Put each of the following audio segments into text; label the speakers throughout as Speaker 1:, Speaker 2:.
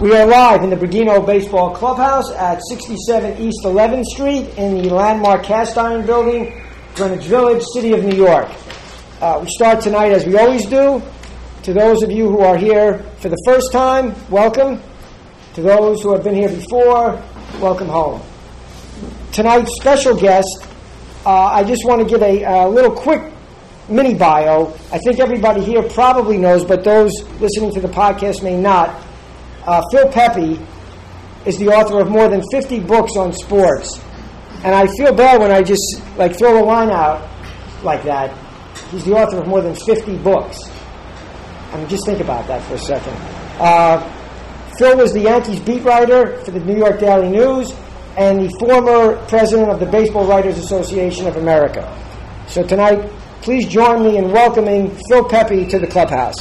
Speaker 1: We are live in the Bergino Baseball Clubhouse at 67 East 11th Street in the landmark cast iron building, Greenwich Village, City of New York. Uh, we start tonight as we always do. To those of you who are here for the first time, welcome. To those who have been here before, welcome home. Tonight's special guest, uh, I just want to give a, a little quick mini bio. I think everybody here probably knows, but those listening to the podcast may not. Uh, Phil Pepe is the author of more than 50 books on sports. And I feel bad when I just like throw a line out like that. He's the author of more than 50 books. I mean, just think about that for a second. Uh, Phil was the Yankees beat writer for the New York Daily News and the former president of the Baseball Writers Association of America. So tonight, please join me in welcoming Phil Pepe to the clubhouse.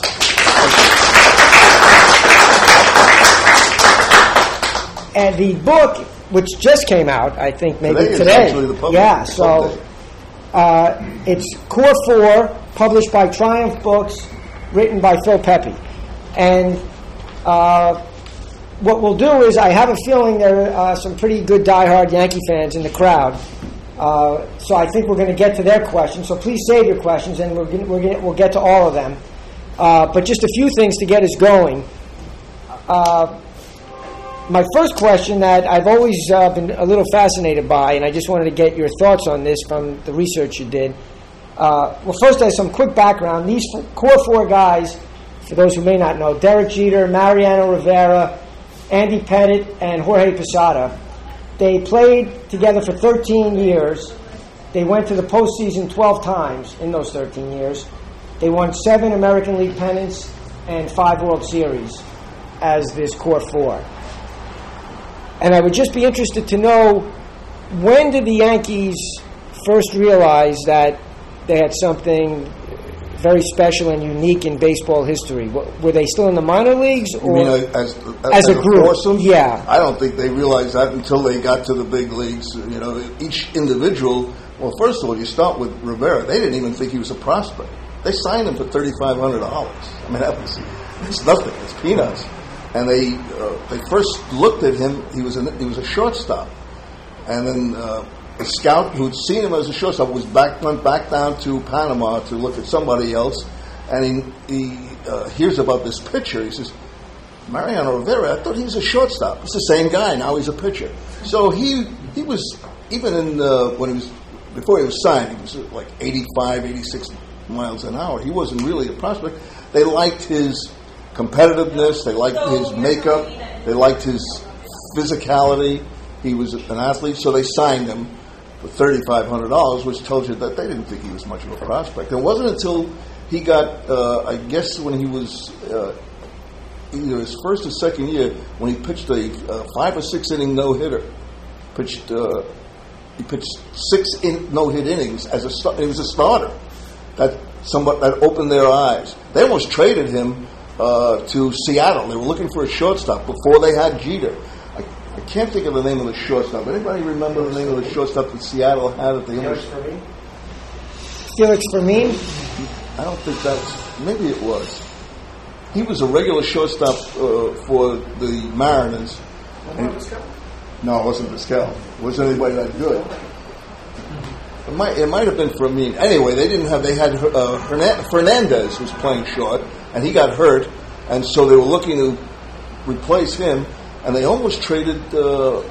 Speaker 1: And the book, which just came out, I think maybe
Speaker 2: Today is
Speaker 1: today.
Speaker 2: actually the public-
Speaker 1: yeah, so uh, it's Core Four, published by Triumph Books, written by Phil Pepe. And uh, what we'll do is, I have a feeling there are some pretty good diehard Yankee fans in the crowd. Uh, so I think we're going to get to their questions. So please save your questions, and we're gonna, we're gonna, we'll get to all of them. Uh, but just a few things to get us going. Uh, my first question that I've always uh, been a little fascinated by, and I just wanted to get your thoughts on this from the research you did. Uh, well, first, as some quick background, these core four guys, for those who may not know, Derek Jeter, Mariano Rivera, Andy Pettitte, and Jorge Posada, they played together for 13 years. They went to the postseason 12 times in those 13 years. They won seven American League pennants and five World Series as this core four. And I would just be interested to know when did the Yankees first realize that they had something very special and unique in baseball history? Were they still in the minor leagues, or
Speaker 2: mean uh, as,
Speaker 1: As a group,
Speaker 2: foursome?
Speaker 1: yeah.
Speaker 2: I don't think they realized that until they got to the big leagues. You know, each individual. Well, first of all, you start with Rivera. They didn't even think he was a prospect. They signed him for thirty five hundred dollars. I mean, that was it's nothing. It's peanuts. And they uh, they first looked at him. He was an, he was a shortstop, and then uh, a scout who'd seen him as a shortstop was back went back down to Panama to look at somebody else, and he he uh, hears about this pitcher. He says, Mariano Rivera, I thought he was a shortstop. It's the same guy. Now he's a pitcher. So he he was even in uh, when he was before he was signed, he was uh, like 85, 86 miles an hour. He wasn't really a prospect. They liked his competitiveness. They liked his makeup. They liked his physicality. He was an athlete, so they signed him for thirty five hundred dollars, which tells you that they didn't think he was much of a prospect. And it wasn't until he got, uh, I guess, when he was uh, either his first or second year when he pitched a uh, five or six inning no hitter. Pitched uh, he pitched six in, no hit innings as a he was a starter. That somewhat that opened their eyes. They almost traded him uh, to Seattle. They were looking for a shortstop before they had Jeter. I, I can't think of the name of the shortstop. Anybody remember the name of the shortstop that Seattle had at the almost?
Speaker 1: Felix Fermin?
Speaker 2: I don't think that's maybe it was. He was a regular shortstop uh, for the Mariners. And- no, it wasn't Vizquel. It wasn't anybody that good. It might, it might have been Fermin. Anyway, they didn't have. They had uh, Hernan- Fernandez was playing short, and he got hurt, and so they were looking to replace him, and they almost traded uh,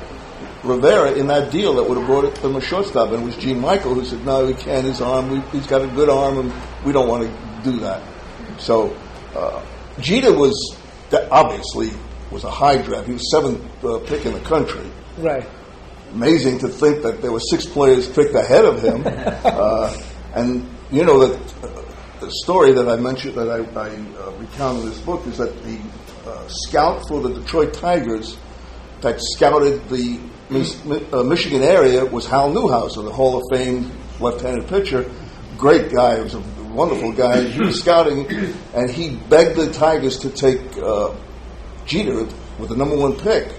Speaker 2: Rivera in that deal that would have brought it them a shortstop, and it was Gene Michael who said, "No, he can't. His arm. We, he's got a good arm, and we don't want to do that." So uh, Jeter was obviously was a high draft. He was seventh uh, pick in the country
Speaker 1: Right.
Speaker 2: amazing to think that there were six players picked ahead of him. uh, and you know that uh, the story that I mentioned that I, I uh, recount in this book is that the uh, scout for the Detroit Tigers that scouted the Mi- uh, Michigan area was Hal Newhouser, the Hall of Fame left-handed pitcher. Great guy. He was a wonderful guy. He was scouting, and he begged the Tigers to take uh, Jeter with the number one pick.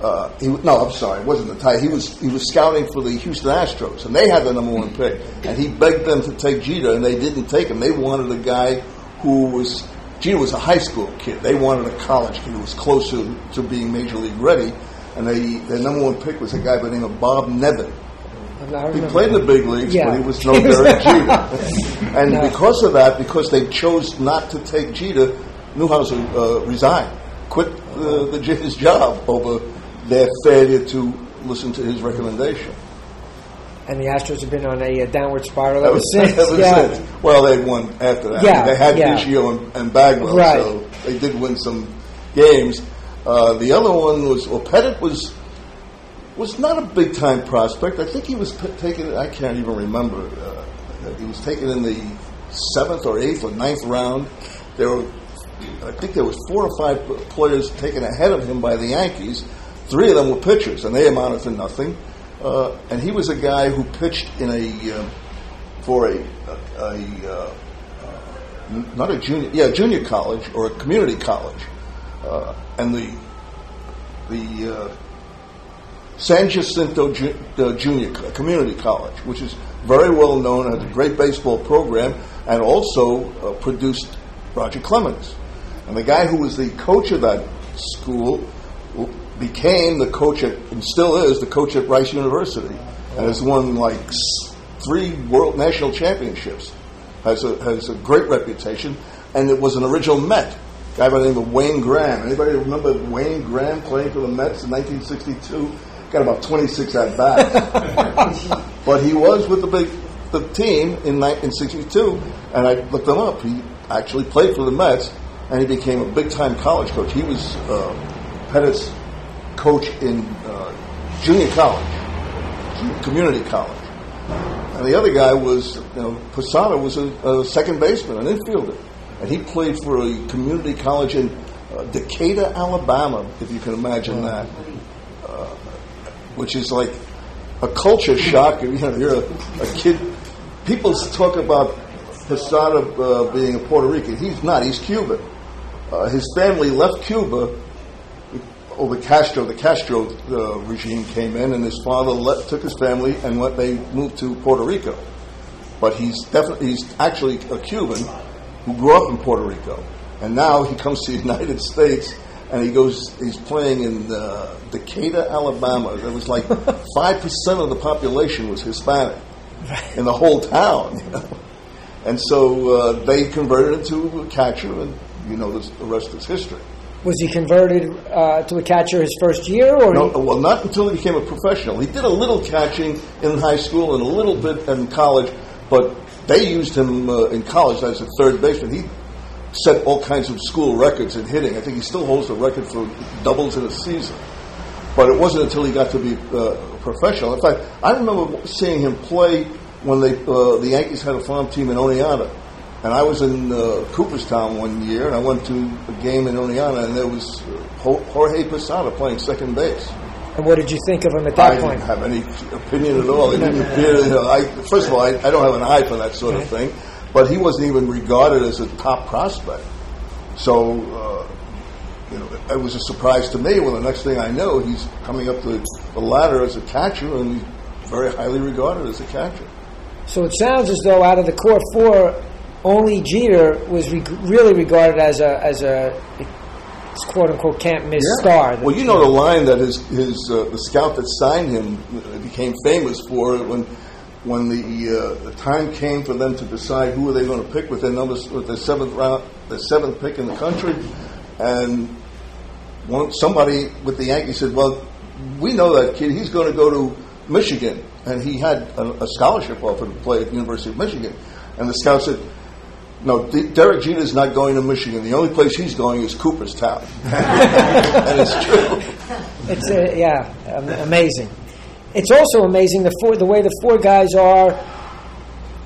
Speaker 2: Uh, he, no, I'm sorry, it wasn't the tie. He was he was scouting for the Houston Astros, and they had the number one pick. And he begged them to take Jeter, and they didn't take him. They wanted a guy who was Jeter was a high school kid. They wanted a college kid who was closer to being major league ready, and they their number one pick was a guy by the name of Bob Nevin. He played in the big leagues,
Speaker 1: Yeah.
Speaker 2: but he was no Derek Jeter. And
Speaker 1: No.
Speaker 2: because of that, because they chose not to take Jeter, Newhouse uh, resigned, quit the, the, his job over their failure to listen to his recommendation.
Speaker 1: And the Astros have been on a, uh downward spiral ever
Speaker 2: Ever
Speaker 1: since.
Speaker 2: ever
Speaker 1: yeah.
Speaker 2: since. Well, they won after that.
Speaker 1: Yeah,
Speaker 2: they had
Speaker 1: yeah.
Speaker 2: Biggio and, and Bagwell,
Speaker 1: Right.
Speaker 2: so they did win some games. Uh, the other one was well, Pettitte was was not a big time prospect. I think he was p- taken. I can't even remember. Uh, he was taken in the seventh or eighth or ninth round. There were, I think, there was four or five players taken ahead of him by the Yankees. Three of them were pitchers, and they amounted to nothing. Uh, and he was a guy who pitched in a um, for a, a, a uh, uh, not a junior, yeah, junior college or a community college, uh, and the the uh, San Jacinto Ju- uh, Junior Co- Community College, which is very well known, has a great baseball program, and also produced Roger Clemens. And the guy who was the coach of that school became the coach at, and still is the coach at Rice University, and has won like three world national championships. Has a has a great reputation, and it was an original Met guy by the name of Wayne Graham. Anybody remember Wayne Graham playing for the Mets in 1962? Got about 26 at bats, but he was with the big the team in 1962, and I looked him up. He actually played for the Mets, and he became a big time college coach. He was uh, Pettitte's coach in uh, junior college, community college. And the other guy was, you know, Posada was a, a second baseman, an infielder. And he played for a community college in uh, Decatur, Alabama, if you can imagine that. Uh, which is like a culture shock. You know, you're a, a kid. People talk about Posada uh, being a Puerto Rican. He's not. He's Cuban. Uh, his family left Cuba over Castro. The Castro uh, regime came in, and his father let, took his family and went. They moved to Puerto Rico. But he's definitely he's actually a Cuban who grew up in Puerto Rico, and now he comes to the United States and he goes. He's playing in uh, Decatur, Alabama. There was like five percent of the population was Hispanic in the whole town. You know? And so uh, they converted him to a catcher, and you know the rest is history.
Speaker 1: Was he converted uh, to a catcher his first year, or
Speaker 2: No, well, not until he became a professional. He did a little catching in high school and a little bit in college, but they used him uh, in college as a third baseman. He set all kinds of school records in hitting. I think he still holds the record for doubles in a season. But it wasn't until he got to be uh, a professional. In fact, I remember seeing him play when they, uh, the Yankees had a farm team in Oneonta. And I was in uh, Cooperstown one year, and I went to a game in Oneonta, and there was uh, Jorge Posada playing second base.
Speaker 1: and what did you think of him at
Speaker 2: I
Speaker 1: that point?
Speaker 2: I didn't have any opinion at all. It didn't appear. You know, I, first of all, I, I don't have an eye for that sort of thing, but he wasn't even regarded as a top prospect. So, uh, you know, it was a surprise to me when the next thing I know, he's coming up the, the ladder as a catcher, and he's very highly regarded as a catcher.
Speaker 1: So it sounds as though out of the core four, only Jeter was re- really regarded as a as a quote unquote can't miss star.
Speaker 2: Well, you know the line that his his uh, the scout that signed him uh, became famous for when when the uh, the time came for them to decide who were they going to pick with their numbers with the seventh round the seventh pick in the country, and one somebody with the Yankees said, "Well, we know that kid. He's going to go to Michigan, and he had a, a scholarship offer to play at the University of Michigan." And the scout said, "No, D- Derek Jeter is not going to Michigan. The only place he's going is Cooperstown." and it's true.
Speaker 1: It's uh, yeah, um, amazing. It's also amazing the four, the way the four guys are.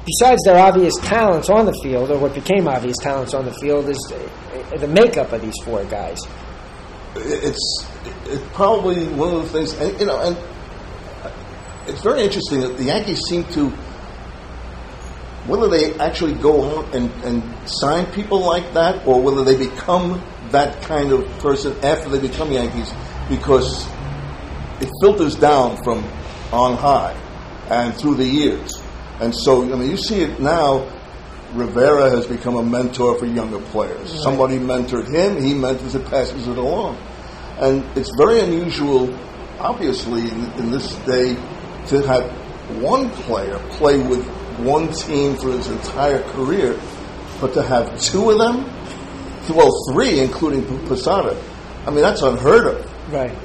Speaker 1: Besides their obvious talents on the field, or what became obvious talents on the field, is uh, the makeup of these four guys.
Speaker 2: It's it's probably one of the things, and you know, and it's very interesting that the Yankees seem to. Whether they actually go out and, and sign people like that, or whether they become that kind of person after they become Yankees, because it filters down from on high and through the years. And so, I mean, you see it now Rivera has become a mentor for younger players.
Speaker 1: Right.
Speaker 2: Somebody mentored him, he mentors it, passes it along. And it's very unusual, obviously, in, in this day, to have one player play with one team for his entire career, but to have two of them, well, three, including Posada. I mean, that's unheard of.
Speaker 1: Right.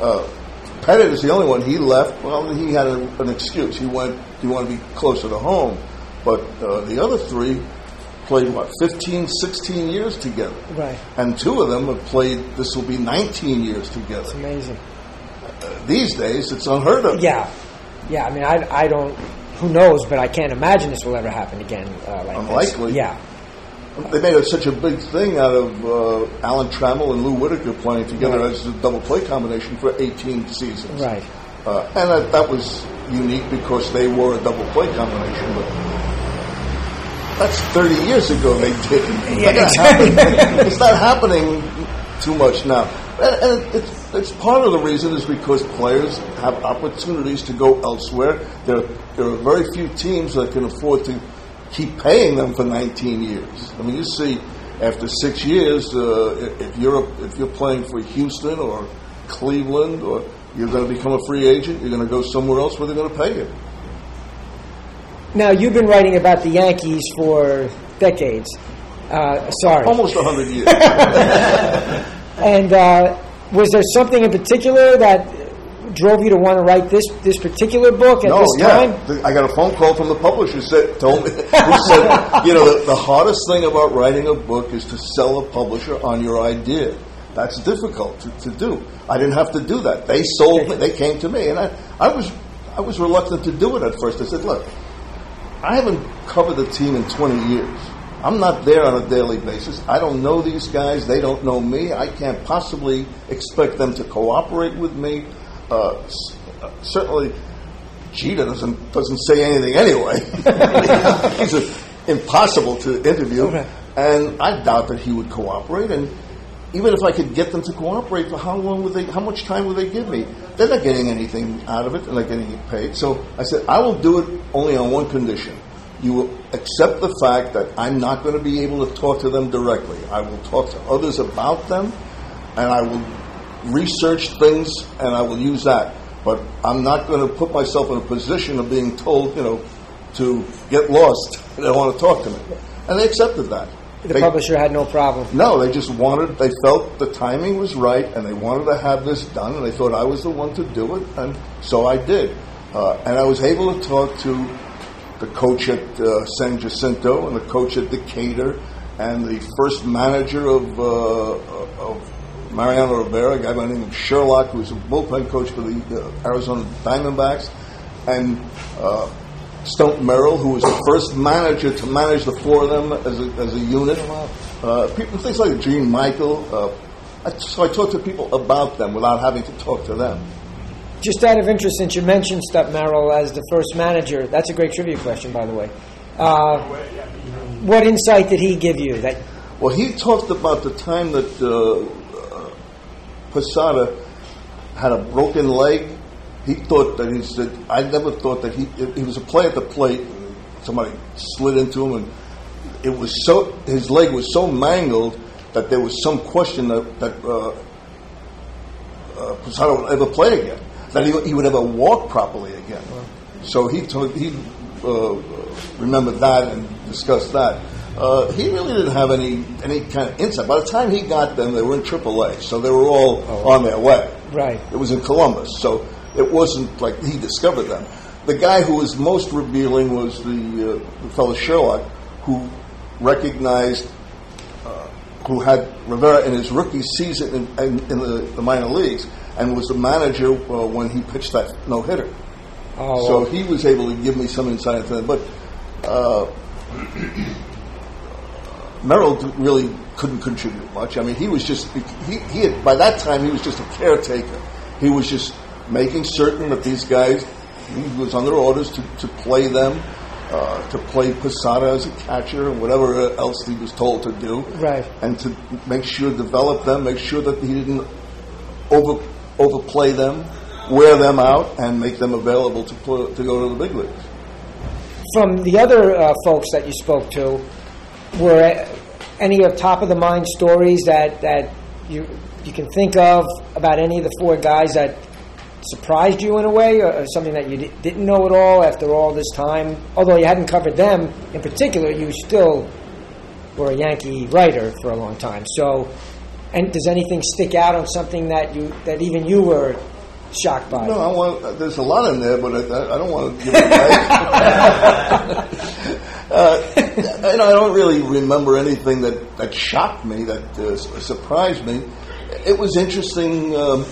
Speaker 2: Uh, Pettitte is the only one. He left. Well, he had a, an excuse. He went. He wanted to be closer to home. But uh, the other three played what 15, 16 years together,
Speaker 1: Right.
Speaker 2: and two of them have played. This will be 19 years
Speaker 1: It's
Speaker 2: together.
Speaker 1: amazing.
Speaker 2: These days, it's unheard of.
Speaker 1: Yeah. Yeah. I mean, I, I don't. Who knows? But I can't imagine this will ever happen again. Uh, like this.
Speaker 2: Unlikely.
Speaker 1: Yeah.
Speaker 2: They made it such a big thing out of uh, Alan Trammell and Lou Whitaker playing together
Speaker 1: Right.
Speaker 2: as a double play combination for 18 seasons.
Speaker 1: Right.
Speaker 2: Uh, and that, that was unique because they were a double play combination, but that's 30 years ago they did. it.
Speaker 1: Yeah,
Speaker 2: happening- it's not happening too much now. And, and it's, it's part of the reason is because players have opportunities to go elsewhere. There, there are very few teams that can afford to keep paying them for 19 years. I mean, you see, after six years, uh, if- you're a, if you're playing for Houston or Cleveland, or you're going to become a free agent, you're going to go somewhere else where they're going to pay you.
Speaker 1: Now you've been writing about the Yankees for decades. Uh, sorry.
Speaker 2: Almost 100 years.
Speaker 1: And uh, was there something in particular that drove you to want to write this this particular book at
Speaker 2: no,
Speaker 1: this
Speaker 2: yeah.
Speaker 1: time?
Speaker 2: I got a phone call from the publisher said told me who said, you know, the, the hardest thing about writing a book is to sell a publisher on your idea. That's difficult to, to do. I didn't have to do that. They sold me. They came to me, and I, I was I was reluctant to do it at first. I said, look, I haven't covered the team in 20 years. I'm not there on a daily basis. I don't know these guys. They don't know me. I can't possibly expect them to cooperate with me. Uh, uh, certainly, Jeter doesn't doesn't say anything anyway. He's a, impossible to interview,
Speaker 1: Okay.
Speaker 2: and I doubt that he would cooperate. And even if I could get them to cooperate, for how long would they? How much time would they give me? They're not getting anything out of it. They're not getting paid. So I said, I will do it only on one condition. You will accept the fact that I'm not going to be able to talk to them directly. I will talk to others about them, and I will research things, and I will use that. But I'm not going to put myself in a position of being told, you know, to get lost. They don't want to talk to me, and they accepted that.
Speaker 1: The
Speaker 2: They-
Speaker 1: publisher had no problem.
Speaker 2: no, they just wanted, they felt the timing was right and they wanted to have this done and they thought I was the one to do it and so I did. Uh, and I was able to talk to the coach at uh, San Jacinto and the coach at Decatur and the first manager of, uh, of Mariano Rivera, a guy by the name of Sherlock, who was a bullpen coach for the uh, Arizona Diamondbacks, and uh, Stump Merrill, who was the first manager to manage the four of them as a, as a unit. Uh, people, things like Gene Michael. Uh, I, so I talked to people about them without having to talk to them.
Speaker 1: Just out of interest, since you mentioned Stump Merrill as the first manager, that's a great trivia question, by the way. Uh, what insight did he give you? That
Speaker 2: Well, he talked about the time that uh, Posada had a broken leg. He thought that he said, I never thought that he, he was a play at the plate. Somebody slid into him, and it was so, his leg was so mangled that there was some question that, that uh, uh, Posada would ever play again, that he, he would ever walk properly again. So he told, he uh, remembered that and discussed that. Uh, he really didn't have any any kind of insight. By the time he got them, they were in AAA, so they were all on their way.
Speaker 1: Right.
Speaker 2: It was in Columbus, so it wasn't like he discovered them. The guy who was most revealing was the, uh, the fellow Sherlock, who recognized uh, who had Rivera in his rookie season in, in, in the, the minor leagues and was the manager uh, when he pitched that no hitter.
Speaker 1: oh,
Speaker 2: So he was able to give me some insight into that. But uh, Merrill really couldn't contribute much. I mean, he was just he, he had, by that time he was just a caretaker. He was just making certain that these guys he was under orders to, to play them, uh, to play Posada as a catcher and whatever else he was told to do,
Speaker 1: Right.
Speaker 2: and to make sure develop them, make sure that he didn't over overplay them, wear them out, and make them available to pl- to go to the big leagues.
Speaker 1: from the other uh, folks that you spoke to, were any of top of the mind stories that, that you you can think of about any of the four guys that surprised you in a way, or, or something that you di- didn't know at all after all this time? Although you hadn't covered them in particular, you still were a Yankee writer for a long time. So, and does anything stick out on something that you that even you were shocked by?
Speaker 2: No, I want. There's a lot in there, but I, I don't want to give it away. uh, you know, I don't really remember anything that, that shocked me, that uh, surprised me. It was interesting um,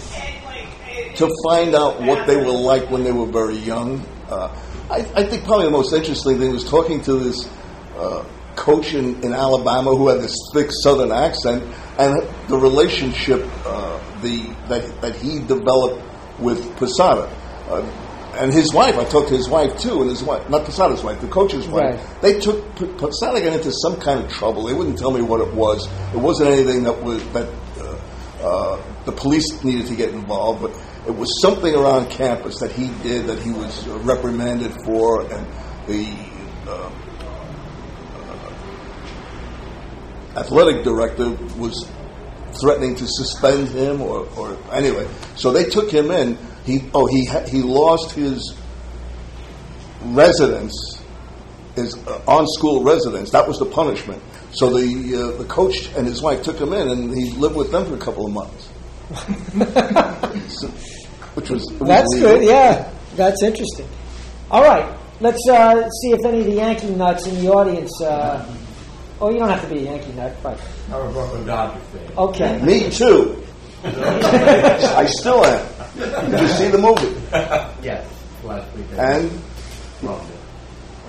Speaker 2: to find out what they were like when they were very young. Uh, I, I, think probably the most interesting thing was talking to this uh, coach in, in, Alabama who had this thick Southern accent, and the relationship uh, the that that he developed with Posada. Uh, and his wife, I talked to his wife too, and his wife, not Posada's wife, the coach's wife. Right. They took Posada got into some kind of trouble. They wouldn't tell me what it was. It wasn't anything that was that uh, uh, the police needed to get involved, but it was something around campus that he did that he was reprimanded for, and the uh, athletic director was threatening to suspend him, or, or anyway. So they took him in. He oh he he lost his residence, his uh, on school residence. That was the punishment. So the uh, the coach and his wife took him in, and he lived with them for a couple of months. so, which was
Speaker 1: that's good. Yeah, that's interesting. All right, let's uh, see if any of the Yankee nuts in the audience. Oh, you don't have to be a Yankee nut, but
Speaker 3: I'm a Brooklyn Dodger fan.
Speaker 1: Okay.
Speaker 2: Me too. I still am. Did you see the movie?
Speaker 3: yes, last weekend.
Speaker 2: And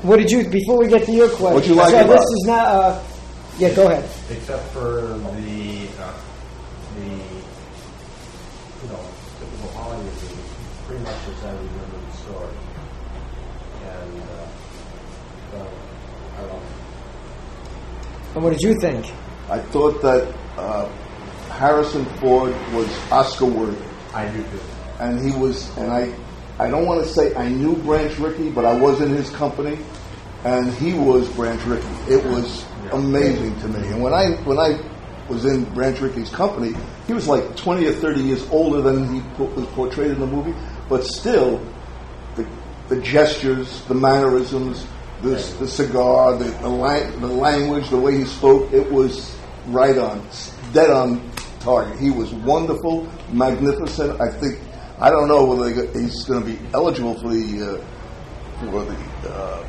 Speaker 1: what did you? Before we get to your question,
Speaker 2: what you like
Speaker 1: so
Speaker 2: about
Speaker 1: this is not. Uh, yeah, go ahead.
Speaker 3: Except for the uh, the you know typical Hollywood movie, pretty much as I remember the story, and uh, so I don't know.
Speaker 1: And what did you think?
Speaker 2: I thought that uh, Harrison Ford was Oscar worthy.
Speaker 3: I do too.
Speaker 2: And he was, and I, I don't want to say I knew Branch Rickey, but I was in his company, and he was Branch Rickey. It was yeah. amazing to me. And when I when I was in Branch Rickey's company, he was like 20 or 30 years older than he was portrayed in the movie, but still, the, the gestures, the mannerisms, the, the cigar, the, the, the language, the way he spoke, it was right on, dead on target. He was wonderful, magnificent. I think I don't know whether he's going to be eligible for the uh, for the uh,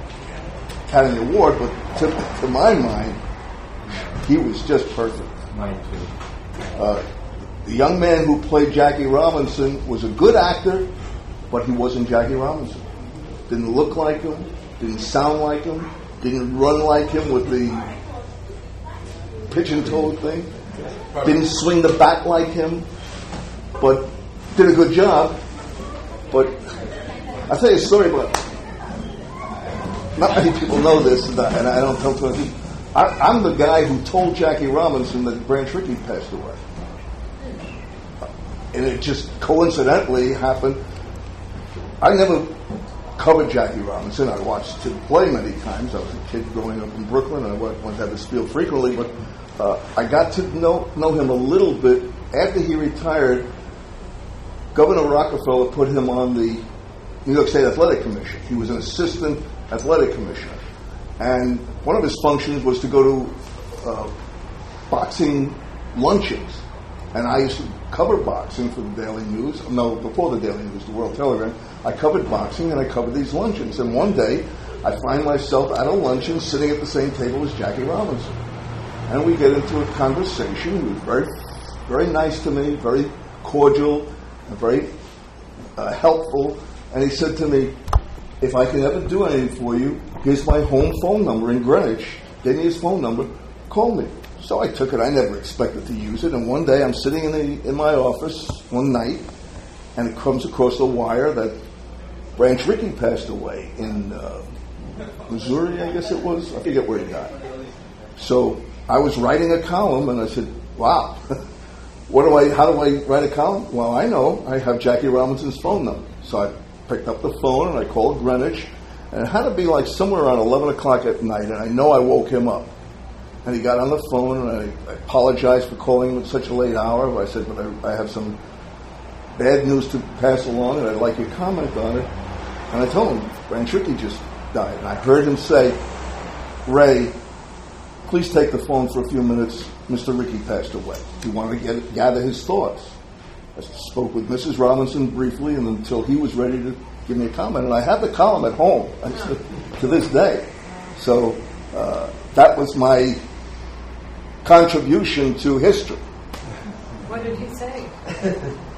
Speaker 2: Academy Award, but to, to, my mind, he was just perfect.
Speaker 3: Mine too.
Speaker 2: Uh, the young man who played Jackie Robinson was a good actor, but he wasn't Jackie Robinson. Didn't look like him, didn't sound like him, didn't run like him with the pigeon toed thing. Didn't swing the bat like him, but did a good job. But I'll tell you a story about. Not many people know this, and I don't tell too many I, am the guy who told Jackie Robinson that Branch Rickey passed away. And it just coincidentally happened. I never covered Jackie Robinson. I watched him play many times. I was a kid growing up in Brooklyn. I went, went to the Spiel frequently, but uh, I got to know, know him a little bit after he retired. Governor Rockefeller put him on the New York State Athletic Commission. He was an assistant athletic commissioner. And one of his functions was to go to uh, boxing luncheons. And I used to cover boxing for the Daily News. No, before the Daily News, the World Telegram. I covered boxing and I covered these luncheons. And one day, I find myself at a luncheon sitting at the same table as Jackie Robinson and we get into a conversation. He was very, very nice to me, very cordial, and very uh, helpful. And he said to me, "If I can ever do anything for you, here's my home phone number in Greenwich." Gave me his phone number. Call me. So I took it. I never expected to use it. And one day, I'm sitting in the in my office one night, and it comes across the wire that Branch Rickey passed away in uh, Missouri, I guess it was. I forget where he died. So I was writing a column and I said, wow, what do I, how do I write a column? Well, I know I have Jackie Robinson's phone number. So I picked up the phone and I called Greenwich And it had to be like somewhere around 11 o'clock at night, and I know I woke him up. And he got on the phone, and I, I apologized for calling him at such a late hour. I said, but I, I have some bad news to pass along, and I'd like your comment on it. And I told him, Branch Rickey just died. And I heard him say, Ray, please take the phone for a few minutes. Mr. Rickey passed away. He wanted to get, gather his thoughts. I spoke with Mrs. Robinson briefly, and until he was ready to give me a comment, and I have the column at home to this day. So uh, that was my contribution to history.
Speaker 4: What did he say?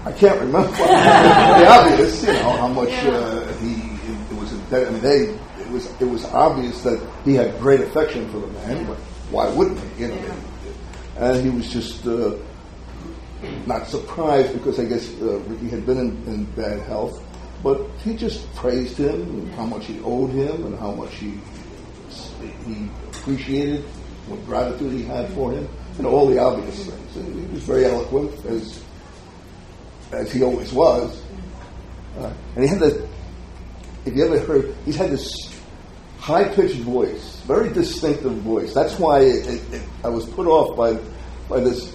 Speaker 2: I can't remember. the obvious, you know, how much uh, was. I mean, they it was it was obvious that he had great affection for the man. But why wouldn't he? You know,
Speaker 4: Yeah.
Speaker 2: and he was just uh, not surprised because I guess uh, Rickey had been in, in bad health, but he just praised him and how much he owed him and how much he he appreciated what gratitude he had for him and all the obvious things. And he was very eloquent as as he always was, uh, and he had the. If you ever heard, he's had this high pitched voice, very distinctive voice. That's why it, it, it, I was put off by by this.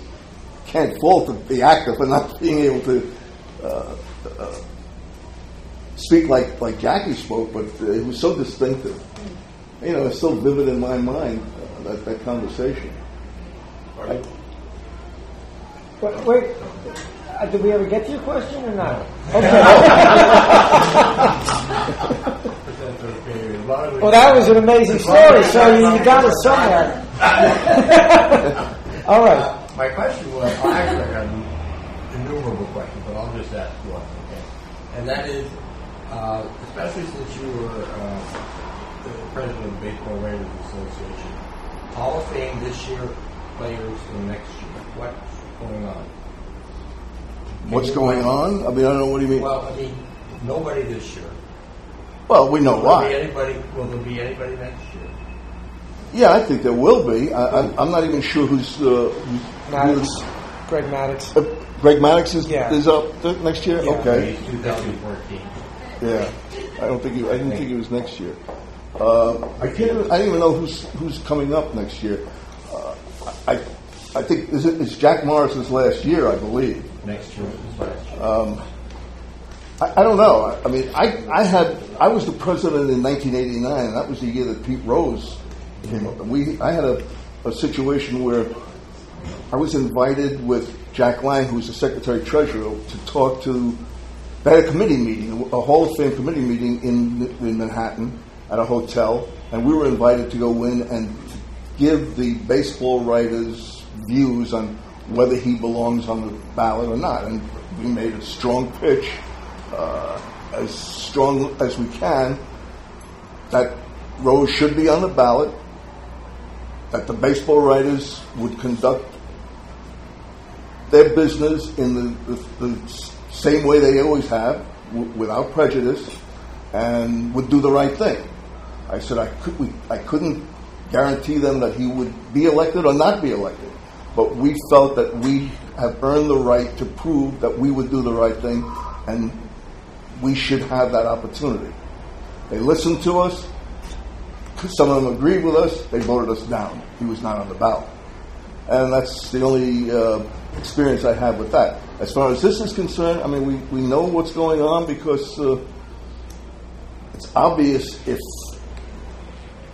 Speaker 2: Can't fault the, actor for not being able to uh, uh, speak like like Jackie spoke, but uh, it was so distinctive. You know, it's so vivid in my mind uh, that that conversation. I,
Speaker 1: Wait, wait, uh, did we ever get to your question or not? Okay. well, that was an amazing story, so you, you got it somewhere. All right.
Speaker 3: Uh, my question was, well, actually, I got innumerable questions, but I'll just ask one, okay? And that is, uh, especially since you were uh, the president of the Baseball Writers Association, Hall of Fame this year, players in next year. What's going on?
Speaker 2: What's going on? I mean, I don't know what do you mean.
Speaker 3: Well, I mean, nobody this year.
Speaker 2: Well, we know
Speaker 3: Will there be
Speaker 2: why.
Speaker 3: anybody? Will there be anybody next year?
Speaker 2: Yeah, I think there will be. I, I'm, I'm not even sure who's. Uh,
Speaker 1: Maddux,
Speaker 2: who's
Speaker 1: Greg Maddux.
Speaker 2: uh, Greg Maddux is,
Speaker 1: Yeah.
Speaker 2: is up th- next year.
Speaker 1: Yeah.
Speaker 2: Okay.
Speaker 3: He's 2014.
Speaker 2: Yeah, I don't think he, I didn't think it was next year. Uh, I can't. Even, I don't even know who's who's coming up next year. Uh, I I think is it, it's Jack Morris's last year, I believe.
Speaker 3: Next year year.
Speaker 2: Um, I, I don't know. I, I mean, I, I had I was the president in 1989, and that was the year that Pete Rose came up. And we I had a, a situation where I was invited with Jack Lang, who was the secretary treasurer, to talk to. They had a committee meeting, a Hall of Fame committee meeting in in Manhattan at a hotel, and we were invited to go in and give the baseball writers views on whether he belongs on the ballot or not. And we made a strong pitch, uh, as strong as we can, that Rose should be on the ballot, that the baseball writers would conduct their business in the, the, the same way they always have, w- without prejudice, and would do the right thing. I said I could we, I couldn't guarantee them that he would be elected or not be elected, but we felt that we have earned the right to prove that we would do the right thing, and we should have that opportunity. They listened to us. Some of them agreed with us. They voted us down. He was not on the ballot. And that's the only uh, experience I have with that. As far as this is concerned, I mean, we, we know what's going on because uh, it's obvious if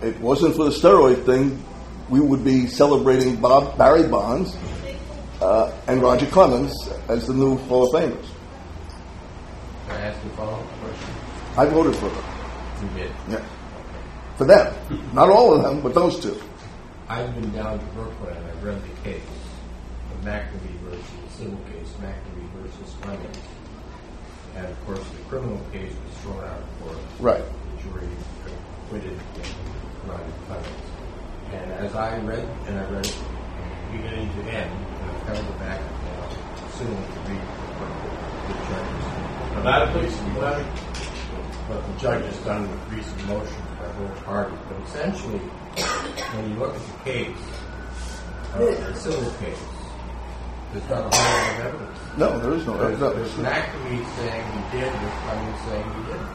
Speaker 2: it wasn't for the steroid thing, we would be celebrating Bob Barry Bonds uh, and Roger Clemens as the new Hall of Famers.
Speaker 3: Can I ask you a follow-up question?
Speaker 2: I voted for them.
Speaker 3: You did.
Speaker 2: Yeah. For them. Not all of them, but those two.
Speaker 3: I've been down to Brooklyn and I've read the case, the McNamee versus the civil case, McNamee versus Clemens. And of course, the criminal case was thrown out of court.
Speaker 2: Right.
Speaker 3: The jury acquitted. And as I read, and I read it beginning to end, and I've held it back now, soon to read the, the judges. Not at least, but what the judge has done with recent motions by both parties. But essentially, when you look at the case, uh, the civil case, there's not a whole lot of evidence.
Speaker 2: No, there is no.
Speaker 3: There's,
Speaker 2: no.
Speaker 3: there's McNamee saying he did, there's Clemens saying he didn't.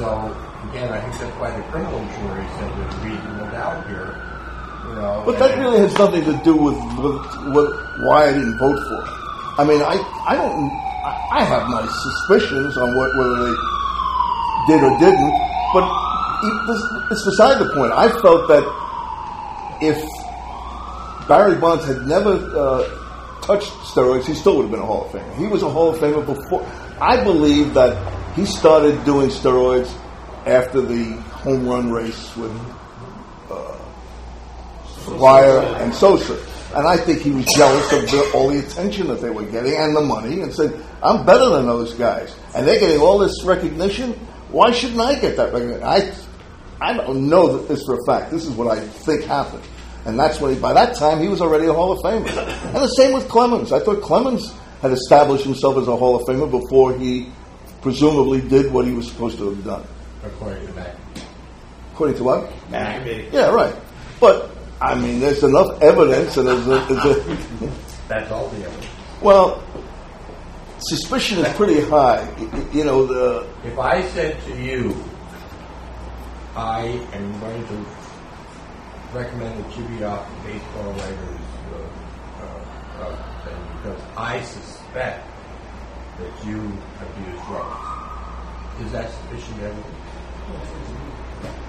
Speaker 3: So again, I think that's why the criminal jury said there's reasonable doubt here. You know,
Speaker 2: But that really has nothing to do with, with, with why I didn't vote for it. I mean, I, I don't, I, I have my suspicions on what, whether they did or didn't, but it's beside the point. I felt that if Barry Bonds had never uh, touched steroids, he still would have been a Hall of Famer. He was a Hall of Famer before. I believe that he started doing steroids after the home run race with uh, Wire and Sosa. And I think he was jealous of the, all the attention that they were getting and the money and said, I'm better than those guys. And they're getting all this recognition. Why shouldn't I get that recognition? I, I don't know this for a fact. This is what I think happened. And that's when, he, by that time, he was already a Hall of Famer. And the same with Clemens. I thought Clemens had established himself as a Hall of Famer before he presumably did what he was supposed to have done.
Speaker 3: according to that.
Speaker 2: According to what?
Speaker 3: Maybe.
Speaker 2: Yeah, right. But I mean, there's enough evidence, and there's a, there's a
Speaker 3: That's all the evidence.
Speaker 2: well, suspicion is pretty high. Y- y- You know, the
Speaker 3: If I said to you, I am going to recommend that you be off the baseball writers uh, uh, uh, because I suspect that you abuse drugs, is that sufficient evidence?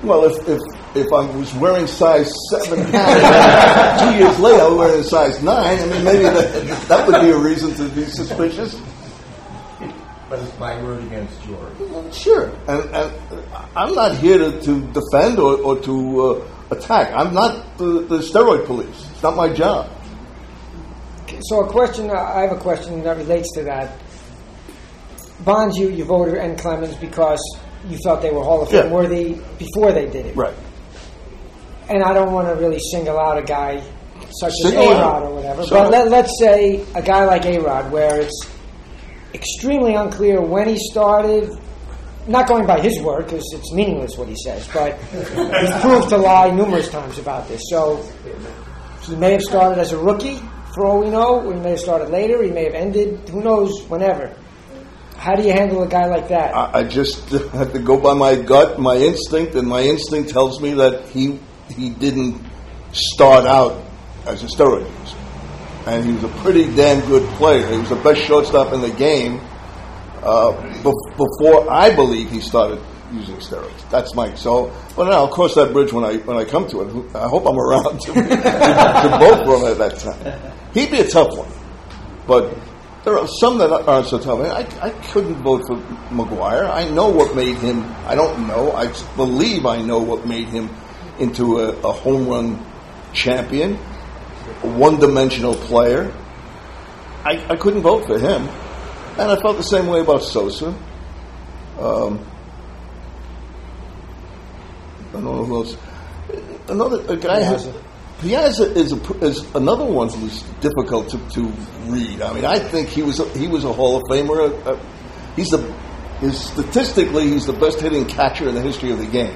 Speaker 2: well, if if if I was wearing size seven pants, two years later I was wearing a size nine. I mean, maybe that that would be a reason to be suspicious.
Speaker 3: But it's my word against yours.
Speaker 2: Well, Sure, and, and I'm not here to, to defend or, or to uh, attack. I'm not the, the steroid police. It's not my job.
Speaker 1: So a question, uh, I have a question that relates to that. Bonds, you, you voted, and Clemens because you felt they were Hall of Fame
Speaker 2: Yeah.
Speaker 1: worthy before they did it.
Speaker 2: Right.
Speaker 1: And I don't want to really single out a guy such as
Speaker 2: Single out.
Speaker 1: A-Rod or whatever, but let, let's say a guy like A-Rod where it's extremely unclear when he started, not going by his word because it's meaningless what he says, but he's proved to lie numerous times about this. So he may have started as a rookie, for all we know. He may have started later. He may have ended. Who knows? Whenever. How do you handle a guy like that?
Speaker 2: I, I just have to go by my gut, my instinct, and my instinct tells me that he he didn't start out as a steroid user, and he was a pretty damn good player. He was the best shortstop in the game uh, bef- before I believe he started using steroids. That's my so. But now, I'll cross that bridge when I when I come to it. I hope I'm around to, to, to vote for him at that time. He'd be a tough one, but there are some that aren't so tough. I, I couldn't vote for McGwire. I know what made him. I don't know. I believe I know what made him into a, a home run champion, a one-dimensional player. I, I couldn't vote for him, and I felt the same way about Sosa. Um, I don't know who else. Another a guy has. Piazza is, a, is another one who's difficult to, to read. I mean, I think he was a, he was a Hall of Famer. Uh, he's the is statistically he's the best hitting catcher in the history of the game.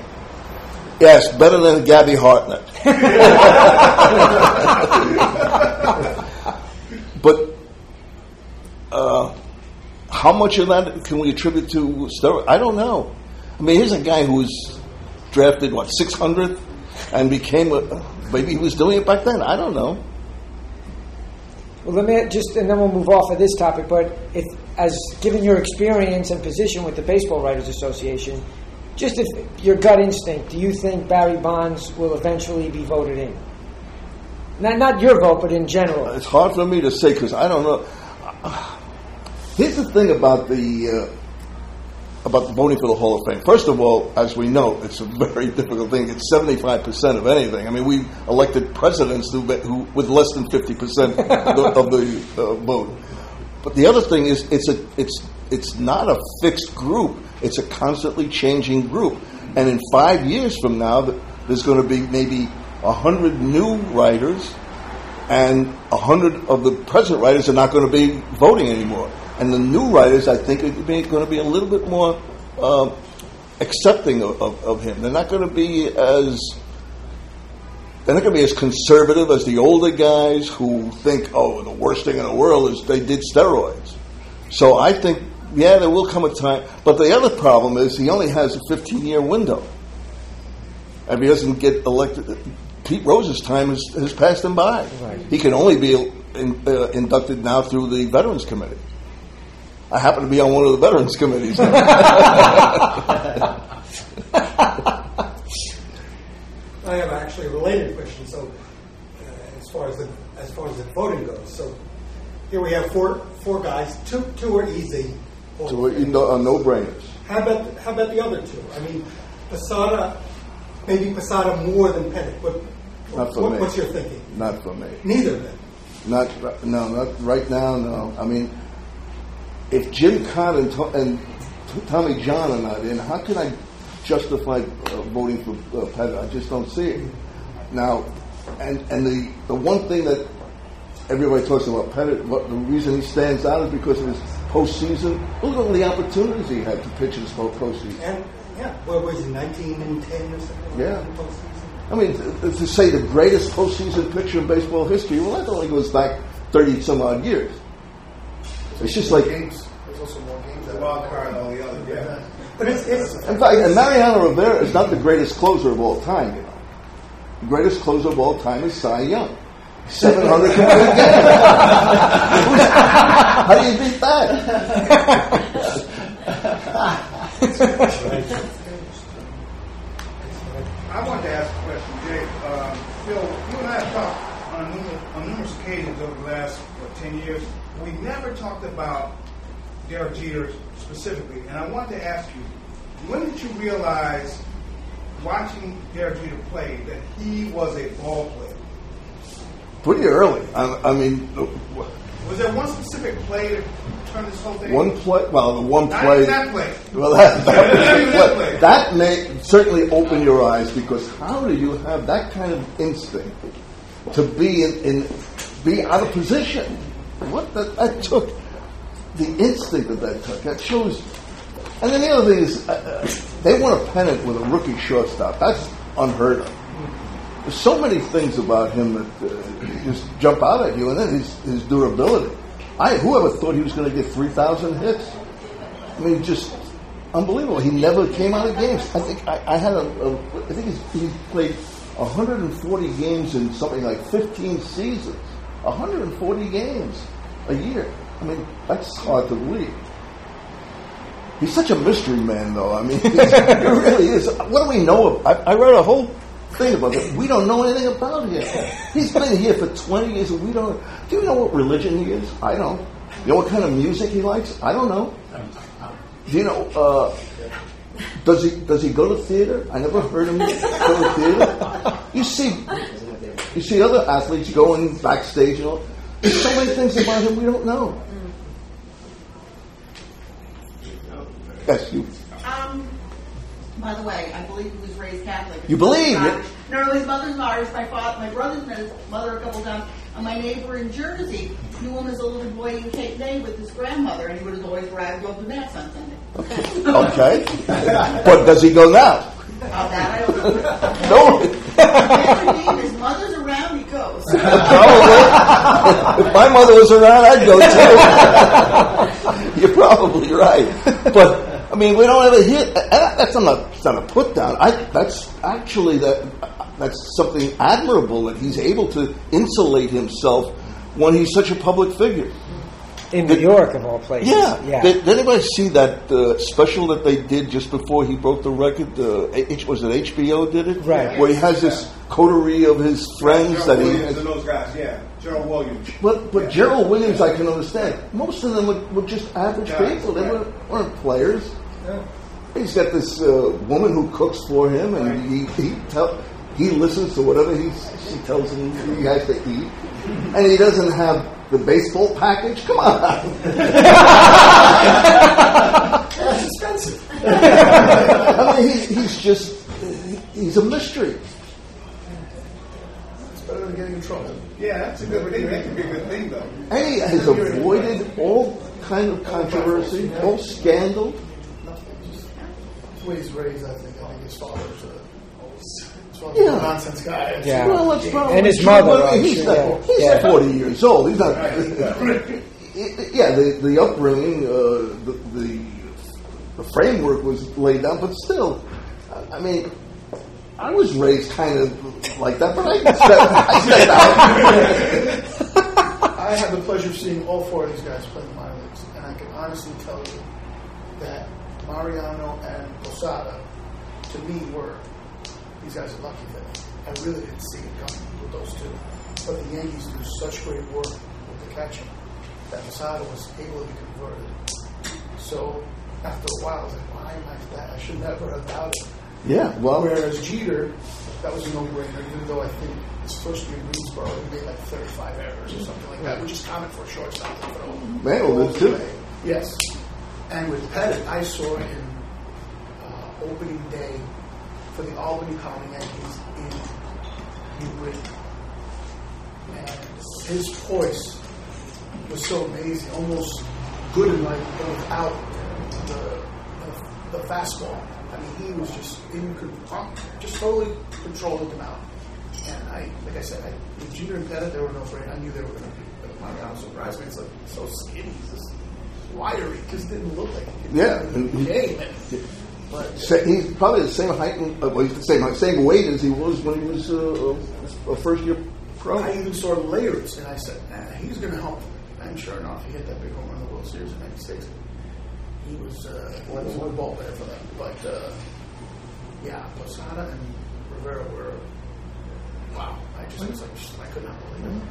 Speaker 2: Yes, better than Gabby Hartnett. but uh, how much of that can we attribute to steroid? I don't know. I mean, here's a guy who was drafted what 600th and became a maybe he was doing it back then. I don't know.
Speaker 1: Well, let me just, and then we'll move off of this topic. But if, as given your experience and position with the Baseball Writers Association, just if your gut instinct, do you think Barry Bonds will eventually be voted in? Not, not your vote, but in general.
Speaker 2: It's hard for me to say because I don't know. Here's the thing about the uh, about voting for the Hall of Fame. First of all, as we know, it's a very difficult thing. It's seventy five percent of anything. I mean, we elected presidents who, who with less than fifty percent of the, of the uh, vote. But the other thing is, it's a it's it's not a fixed group. It's a constantly changing group. And in five years from now, there's going to be maybe a hundred new writers, and a hundred of the present writers are not going to be voting anymore. And the new writers, I think, are going to be a little bit more uh, accepting of, of, of him. They're not going to be as they're not going to be as conservative as the older guys who think, oh, the worst thing in the world is they did steroids. So I think yeah, there will come a time. But the other problem is he only has a 15 year window. And if he doesn't get elected, Pete Rose's time has, has passed him by.
Speaker 1: Right.
Speaker 2: He can only be in, uh, inducted now through the Veterans Committee. I happen to be on one of the Veterans Committees.
Speaker 5: I have actually a related question. So, uh, as far as the as far as the voting goes, so here we have four four guys. Two two are easy.
Speaker 2: you know, uh, no brainers.
Speaker 5: How about how about the other two? I mean, Posada, maybe Posada more than Pettitte. But
Speaker 2: Not for
Speaker 5: what,
Speaker 2: me.
Speaker 5: what's your thinking?
Speaker 2: Not for me.
Speaker 5: Neither of them.
Speaker 2: Not no, not right now. No, I mean, if Jim Kaat and, To- and Tommy John are not in, how can I justify uh, voting for uh, Pettitte? I just don't see it. Now, and and the the one thing that everybody talks about Pettitte, what the reason he stands out is because of his postseason. Look at all the opportunities he had to pitch in his post- postseason.
Speaker 5: And yeah, what was it, 19 and 10 or something?
Speaker 2: Yeah.
Speaker 5: postseason?
Speaker 2: I mean, to, to say the greatest postseason pitcher in baseball history, well, that only goes back 30 some odd years. It's just like,
Speaker 6: games. There's also more games.
Speaker 3: The wild card and all the other, yeah.
Speaker 5: But it's, it's in
Speaker 2: fact, and Mariano Rivera is not the greatest closer of all time, you know. The greatest closer of all time is Cy Young. 700 complete games. How do you beat that?
Speaker 6: I wanted to ask a question, Jay. Um, Phil, you and I have talked on numerous, on numerous occasions over the last what, 10 years. We never talked about Derek Jeter specifically, and I want to ask you, when did you realize, watching Derek Jeter play, that he was a ball player?
Speaker 2: Pretty early. I, I mean, uh,
Speaker 6: Was there one specific play that turned this whole thing?
Speaker 2: one play, well, the one
Speaker 6: Not
Speaker 2: play.
Speaker 6: that play.
Speaker 2: Well, that,
Speaker 6: that play.
Speaker 2: that, that may certainly open your eyes because how do you have that kind of instinct to be in, in be out of position? What that, that took the instinct that that took. That shows. And then the other thing is, uh, uh, they won a pennant with a rookie shortstop. That's unheard of. There's so many things about him that uh, just jump out at you, and then his, his durability. I whoever thought he was going to get three thousand hits. I mean, just unbelievable. He never came out of games. I think I, I had a, a. I think he's, he played 140 games in something like 15 seasons. 140 games a year. I mean, that's hard to believe. He's such a mystery man, though. I mean, he really is. What do we know? Of, I, I read a whole thing about it. We don't know anything about him. He's been here for 20 years, and we don't. Do you know what religion he is? I don't. You know what kind of music he likes? I don't know. Do you know? Uh, does he does he go to theater? I never heard him go to theater. You see, you see other athletes going backstage. You know, there's so many things about him we don't know. Yes, you.
Speaker 7: Um, by the way, I believe he was raised Catholic.
Speaker 2: You believe?
Speaker 7: Irish. No, his mother's Irish. My father, my brother's met his mother a couple times. And my neighbor in Jersey knew him as a little boy in Cape May with his grandmother, and he would always ride go to mass on Sunday.
Speaker 2: Okay, okay. but does he go now?
Speaker 7: About that, I don't know.
Speaker 2: No.
Speaker 7: His mother's around, he goes.
Speaker 2: Probably. if my mother was around, I'd go too. You're probably right. But I mean, we don't ever hear. and That's not a, that's not a put down. I, that's actually that. That's something admirable that he's able to insulate himself when he's such a public figure.
Speaker 1: In New York, of all places.
Speaker 2: Yeah.
Speaker 1: yeah.
Speaker 2: Did, did anybody see that uh, special that they did just before he broke the record? Uh, H, was it HBO did it?
Speaker 1: Right.
Speaker 2: Where he has this coterie of his friends
Speaker 3: Gerald
Speaker 2: that he.
Speaker 3: Williams and those guys, yeah. Gerald Williams.
Speaker 2: But but Gerald Williams, I can understand. Most of them were, were just average
Speaker 3: Guys,
Speaker 2: people. They
Speaker 3: yeah.
Speaker 2: weren't, weren't players. He's got this uh, woman who cooks for him, and he he tell he listens to whatever he she tells him he has to eat, and he doesn't have the baseball package. Come on,
Speaker 5: That's expensive.
Speaker 2: I mean he, he's just he's a mystery.
Speaker 6: It's better than getting in trouble.
Speaker 3: Yeah, that's a good thing. That could be a good thing, though.
Speaker 2: And he has avoided all kind of controversy, all scandal.
Speaker 6: The way he's raised, I think. I think his father's a, his father's
Speaker 2: Yeah.
Speaker 6: a nonsense guy.
Speaker 1: Yeah.
Speaker 2: Well, that's probably
Speaker 1: And his mother,
Speaker 2: but he's,
Speaker 1: sure,
Speaker 2: not-
Speaker 1: yeah.
Speaker 2: he's
Speaker 1: Yeah.
Speaker 2: 40 years old. He's not. it- yeah, the, the upbringing, uh, the, the, the framework was laid down, but still, I- I mean, I was raised kind of like that, but I stepped, I stepped out.
Speaker 8: I had the pleasure of seeing all four of these guys play the minor leagues, and I can honestly tell you that Mariano and Posada, to me, were these guys are lucky that I really didn't see it coming with those two. But the Yankees do such great work with the catching that Posada was able to be converted. So after a while, I was like, why am I that? I should never have doubted.
Speaker 2: Yeah, well,
Speaker 8: Whereas Jeter, that was a no-brainer, even though I think his first year in Greensboro, he made like 35 errors or something like that, which is common for a shortstop to throw.
Speaker 2: Mantle did too.
Speaker 8: Yes. And with Pettitte, I saw him uh, opening day for the Albany-Colonie Yankees in New Britain. And his poise was so amazing, almost good in like without the, the, the fastball. I mean, he was just in con- um, just totally controlling the mound. And I, like I said, I, with Jeter and Pettitte, they were no brainer. I knew they were going to be. But Mariano surprised me. It's like so skinny, he's just wiry. Just didn't look like could
Speaker 2: Yeah.
Speaker 8: the game. And,
Speaker 2: he's probably the same height, and, uh, well, he's the same same weight as he was when he was uh, a, a first year pro.
Speaker 8: I even saw Leyritz, and I said, nah, he's going to help. And sure enough, he hit that big home run in the World Series in '96. He was uh, well, was one ball player for them. But uh, yeah, Posada and Rivera were wow. I just was like, I could not believe it.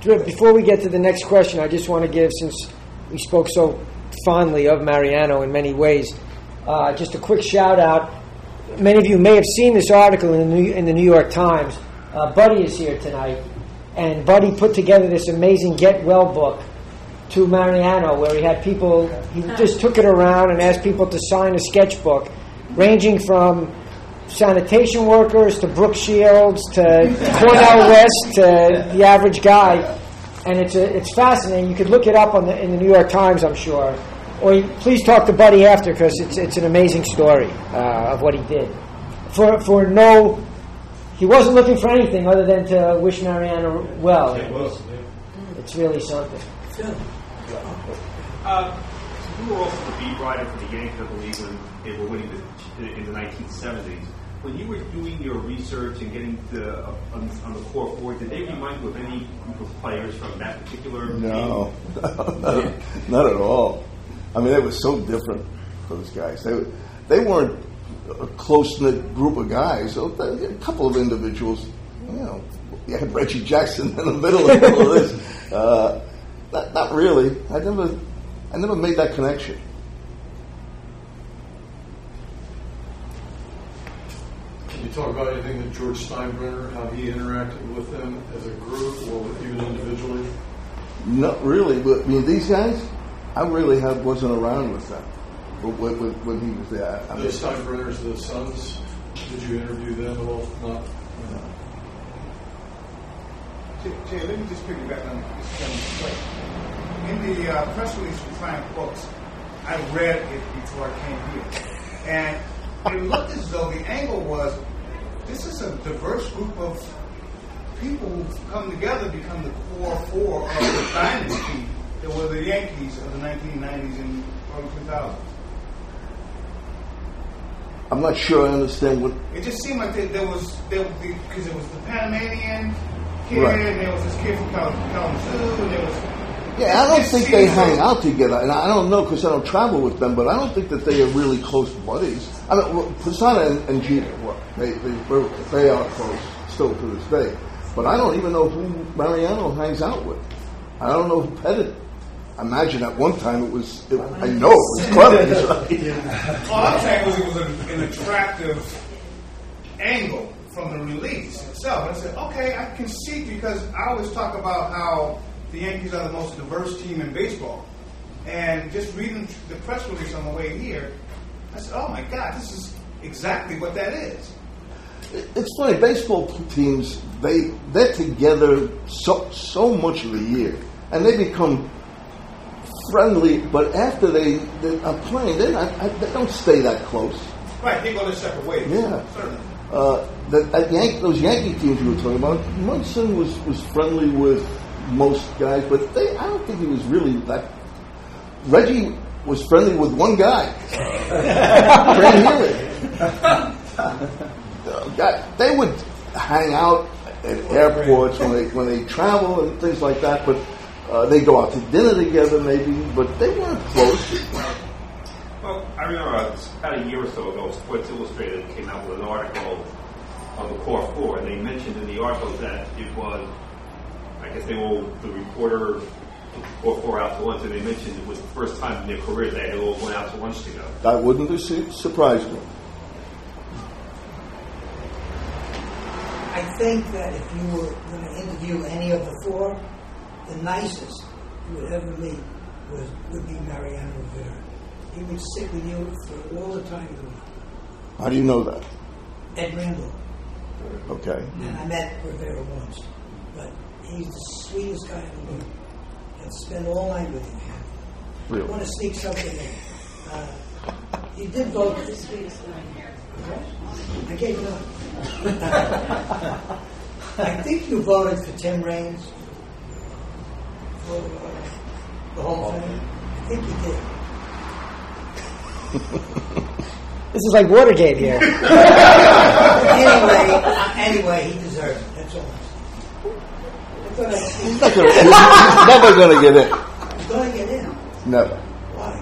Speaker 1: Drew, Before we get to the next question, I just want to give, since we spoke so fondly of Mariano in many ways, uh, just a quick shout out. Many of you may have seen this article in the New, in the New York Times. Uh, Buddy is here tonight, and Buddy put together this amazing Get Well book to Mariano, where he had people, he just took it around and asked people to sign a sketchbook, ranging from sanitation workers to Brooke Shields to Cornel West to the average guy, and it's a, it's fascinating. You could look it up on the, in the New York Times, I'm sure, or please talk to Buddy after because it's it's an amazing story uh, of what he did. For for no, he wasn't looking for anything other than to wish Mariano well. It was It's really something.
Speaker 9: Uh, you were also the beat writer for the Yankees, I believe, when they were winning the, in the 1970s. When you were doing your research and getting the, on, on the core four, did they remind you of any group of players from that particular
Speaker 2: No, not, not at all. I mean, it was so different. for Those guys, they they weren't a close knit group of guys. So a couple of individuals, you know, you had Reggie Jackson in the middle of all of this. Uh, not, not really. I never, I never made that connection.
Speaker 10: Can you talk about anything that George Steinbrenner, how he interacted with them as a group or even individually?
Speaker 2: Not really, but I mean, these guys, I really had, wasn't around with them when, when, when he was there. I
Speaker 10: The
Speaker 2: mean,
Speaker 10: Steinbrenners, the sons, did you interview them at all? Not.
Speaker 6: Jay, Jay, let me just piggyback on this gentleman's. In the uh, press release from Triumph Books, I read it before I came here. And it looked as though the angle was this is a diverse group of people who've come together to become the core four of the dynasty that were the Yankees of the 1990s and early 2000s.
Speaker 2: I'm not sure I understand what
Speaker 6: It just seemed like there, there was there because it was the Panamanian kid,
Speaker 2: Right.
Speaker 6: and there was this kid from Cal- Kalamazoo, and there was
Speaker 2: Yeah, I don't think they
Speaker 6: like-
Speaker 2: hang out together, and I don't know because I don't travel with them. But I don't think that they are really close buddies. I mean, well, Posada and, and Jeter, well, they they they are close still to this day. But I don't even know who Mariano hangs out with. I don't know who Pettitte. Imagine at one time it was. It, I know it was Clemens. Right?
Speaker 6: All I'm saying was it was an, an attractive angle from the release itself. And I said, okay, I can see because I always talk about how the Yankees are the most diverse team in baseball. And just reading the press release on the way here, I said, oh my God, this is exactly what that is.
Speaker 2: It's funny. Baseball teams they they're together so so much of the year, and they become friendly. But after they, they are playing, not, they don't stay that close.
Speaker 6: Right, they go their separate ways.
Speaker 2: Yeah.
Speaker 6: Certainly.
Speaker 2: Uh, the, those Yankee teams you were talking about, Munson was, was friendly with most guys, but they, I don't think he was really that. Reggie was friendly with one guy. Uh, guy- They would hang out at airports when they when they travel and things like that, but uh, they go out to dinner together maybe, but they weren't close.
Speaker 9: Well, I remember about a year or so ago, Sports Illustrated came out with an article on the Core Four, and they mentioned in the article that it was, I guess they all, the reporter took the Core Four out to lunch, and they mentioned it was the first time in their career they had all went out to lunch together.
Speaker 2: That wouldn't have su- surprised me.
Speaker 11: I think that if you were going to interview any of the four, the nicest you would ever meet was, would be Mariano Rivera. He would sit with you for all the time you were.
Speaker 2: How do you know that?
Speaker 11: Ed Randall.
Speaker 2: Okay.
Speaker 11: And I met Rivera once. But he's the sweetest guy in the world. And spend all night with him. I want to sneak something in. Uh, he did vote.
Speaker 4: the sweetest guy here.
Speaker 11: I gave it up. I think you voted for Tim Raines for the whole thing. I think you did.
Speaker 1: This is like Watergate here.
Speaker 11: anyway, uh, anyway, he deserves it. That's all. I'm saying. I thought I-
Speaker 2: He's not gonna, he's never going to get in.
Speaker 11: He's going to get in.
Speaker 2: Never.
Speaker 11: Why?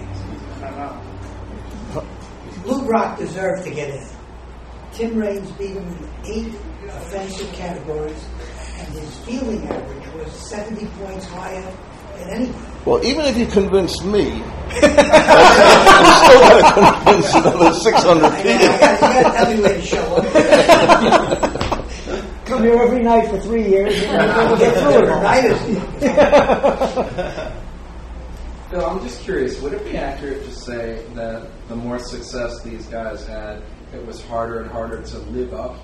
Speaker 11: Lou Brock deserved to get in. Tim Raines beat him in eight offensive categories, and his fielding average was 70 points higher than anyone.
Speaker 2: Well, even if you convince me, you still got to convince another 600
Speaker 11: I know, I
Speaker 2: people.
Speaker 11: gotta, you gotta tell me where to show up.
Speaker 1: Come here every night for three years and you'll get through it all.
Speaker 11: Writers.
Speaker 12: Bill, I'm just curious, would it be accurate to say that the more success these guys had, it was harder and harder to live up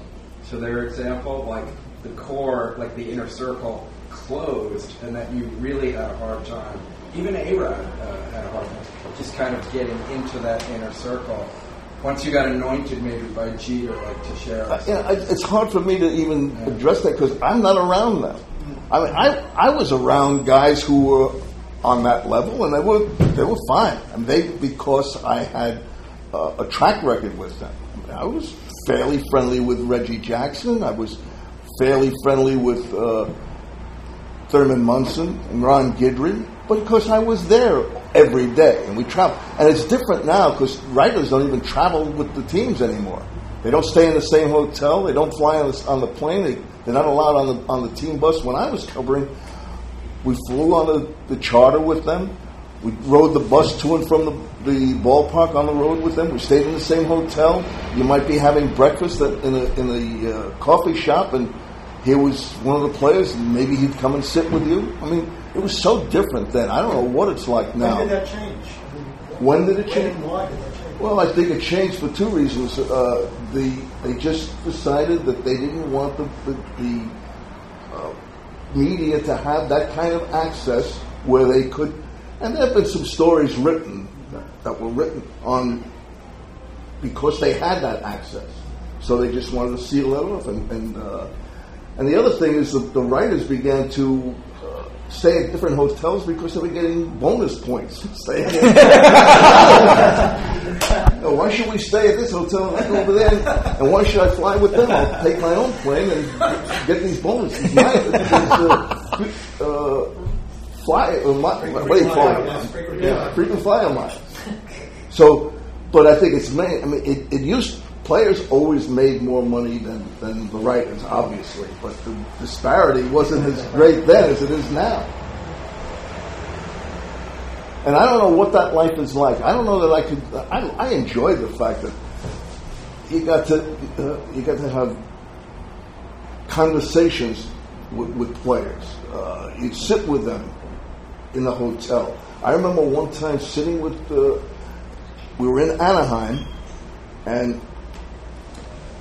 Speaker 12: to their example? Like the core, like the inner circle closed, and that you really had a hard time. Even A-Rod uh, had a hard time just kind of getting into that inner circle. Once you got anointed maybe by G or like Teixeira.
Speaker 2: You know, I- it's hard for me to even address that because I'm not around them. I mean, I, I was around guys who were on that level, and they were they were fine. And they because I had uh, a track record with them. I, mean, I was fairly friendly with Reggie Jackson. I was fairly friendly with uh, Thurman Munson and Ron Guidry, but because I was there every day and we travel. And it's different now because writers don't even travel with the teams anymore. They don't stay in the same hotel. They don't fly on the, on the plane. They, they're not allowed on the on the team bus. When I was covering, we flew on the, the charter with them. We rode the bus to and from the, the ballpark on the road with them. We stayed in the same hotel. You might be having breakfast in a in a uh, coffee shop, and here was one of the players, and maybe he'd come and sit with you. I mean, it was so different then. I don't know what it's like now.
Speaker 5: When did that change?
Speaker 2: When did it change?
Speaker 5: why did that change?
Speaker 2: Well, I think it changed for two reasons. Uh, the they just decided that they didn't want the the, the uh, media to have that kind of access where they could. And there have been some stories written that, that were written on because they had that access. So they just wanted to seal it off. And and, uh, and the other thing is that the writers began to uh, stay at different hotels because they were getting bonus points. Staying in- why should we stay at this hotel and I go over there? And why should I fly with them? I'll take my own plane and get these bonuses. My, uh, uh, fly, uh, my, what do you call it? Yeah, frequent flyer miles. So, but I think it's main. I mean, it, it used players always made more money than, than the writers, obviously, but the disparity wasn't as great then as it is now. And I don't know what that life is like. I don't know that I could. I, I the fact that you got to uh, you got to have conversations with, with players. Uh, you'd sit with them in the hotel. I remember one time sitting with. Uh, we were in Anaheim, and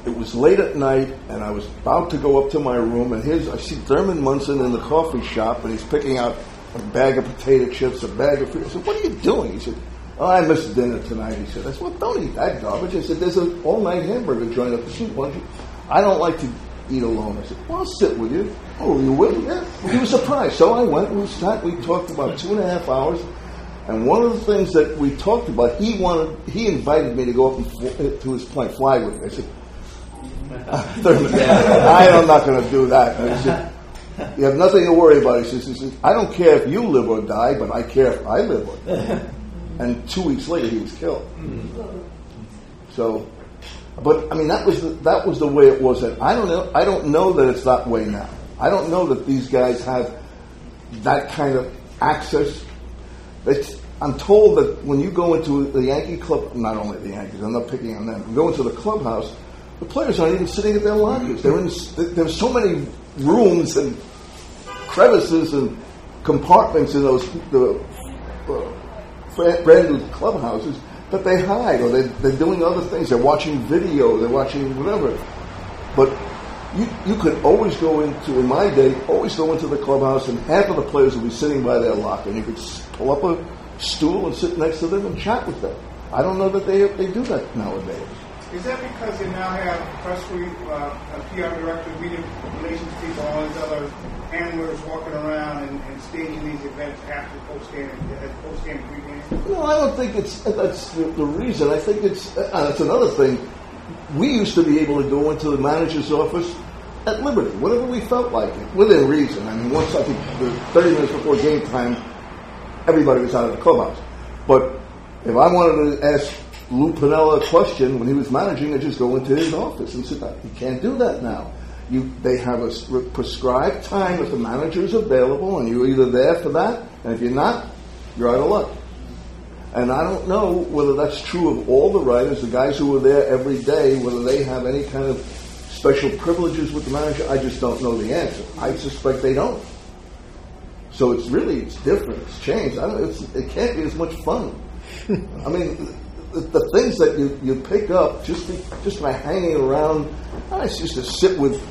Speaker 2: it was late at night, and I was about to go up to my room, and here's I see Thurman Munson in the coffee shop, and he's picking out a bag of potato chips, a bag of fruit. I said, "What are you doing?" He said, "Oh, I missed dinner tonight." He said, "I said, well, don't eat that garbage." I said, "There's an all-night hamburger joint up the street. Why don't you?" I don't like to eat alone. I said, well, I'll sit with you. Oh, you will? Yeah. He was surprised. So I went, we sat, we talked about two and a half hours. And one of the things that we talked about, he wanted, he invited me to go up and to his plane, fly with me. I said, I am not going to do that. And said, you have nothing to worry about. He says, he says, I don't care if you live or die, but I care if I live or die. And two weeks later, he was killed. So, but I mean, that was the, that was the way it was. Then. I don't know. I don't know that it's that way now. I don't know that these guys have that kind of access. It's, I'm told that when you go into the Yankee club, not only the Yankees, I'm not picking on them. You go into the clubhouse, the players aren't even sitting at their lockers. They're in. There's so many rooms and crevices and compartments in those the uh, brand new clubhouses that they hide or they, they're doing other things. They're watching video. They're watching whatever. But you, you could always go into, in my day, always go into the clubhouse and half of the players would be sitting by their locker and you could pull up a stool and sit next to them and chat with them. I don't know that they, they do that nowadays.
Speaker 6: Is that because they now have press relief, uh, PR director, media relations people, all these other handlers walking around and, and staging these events after post-game, post-game pregame?
Speaker 2: No, I don't think it's that's the, the reason. I think it's uh, that's another thing. We used to be able to go into the manager's office at liberty, whatever we felt like it, within reason. I mean, once I think the 30 minutes before game time, everybody was out of the clubhouse. But if I wanted to ask Lou Piniella a question when he was managing, I just go into his office and sit down. You can't do that now. You, they have a prescribed time that the manager is available, and you're either there for that, and if you're not, you're out of luck. And I don't know whether that's true of all the writers, the guys who are there every day, whether they have any kind of special privileges with the manager. I just don't know the answer. I suspect they don't. So it's really it's different. It's changed. I don't, it's, it can't be as much fun. I mean, the, the, things that you, you pick up just be, just by hanging around. I used to sit with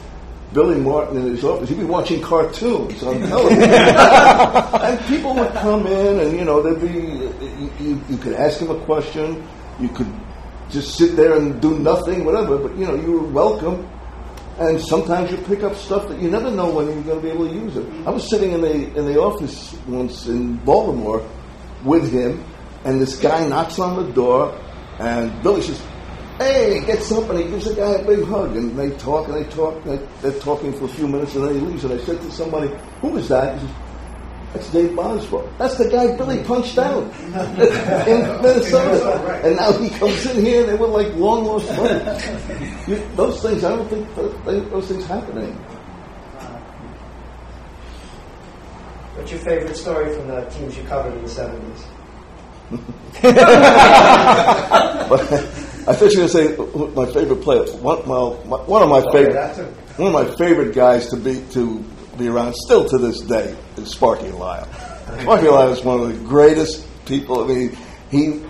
Speaker 2: Billy Martin in his office. He'd be watching cartoons on television, and people would come in, and you know, there'd be you, you, you could ask him a question, you could just sit there and do nothing, whatever. But you know, you were welcome. And sometimes you pick up stuff that you never know when you're going to be able to use it. I was sitting in the in the office once in Baltimore with him, and this guy knocks on the door, and Billy says, "Hey, gets up and he gives the guy a big hug." And they talk and they talk. And they're talking for a few minutes, and then he leaves. And I said to somebody, "Who is that?" He says, "That's Dave Boswell. That's the guy Billy punched out in Minnesota." And now he comes in here, and they were like long lost friends. You, those things, I don't think those, those things happen anymore.
Speaker 13: What's your favorite story from the teams you covered in the 70s?
Speaker 2: I thought you were going to say my favorite player. One, well, one of my favorite, one of my favorite guys to be to be around, still to this day, is Sparky Lyle. Sparky Lyle is one of the greatest people. I mean, he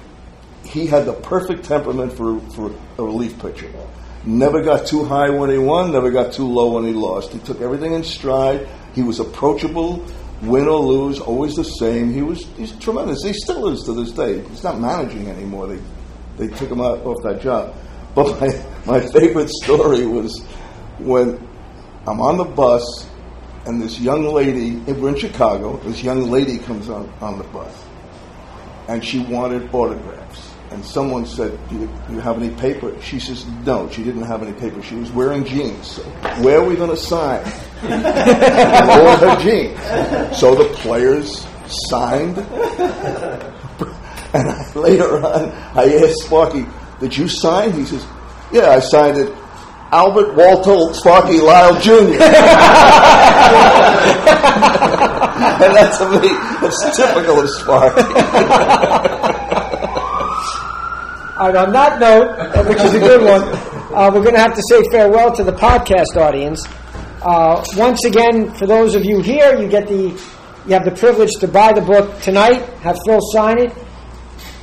Speaker 2: he had the perfect temperament for for a relief pitcher. Never got too high when he won. Never got too low when he lost. He took everything in stride. He was approachable win or lose, always the same. He was he's tremendous. He still is to this day. He's not managing anymore. They they took him out off that job. But my my favorite story was when I'm on the bus and this young lady we're in Chicago. This young lady comes on on the bus and she wanted autographs. And someone said, do you, do you have any paper? She says, no, she didn't have any paper. She was wearing jeans. So where are we going to sign? All her jeans. So the players signed. And I, later on, I asked Sparky, did you sign? He says, yeah, I signed it. Albert Walter Sparky Lyle Jr. and that's to me, that's typical of Sparky.
Speaker 1: And on that note, which is a good one, uh, we're going to have to say farewell to the podcast audience. Uh, once again, for those of you here, you get the you have the privilege to buy the book tonight. Have Phil sign it.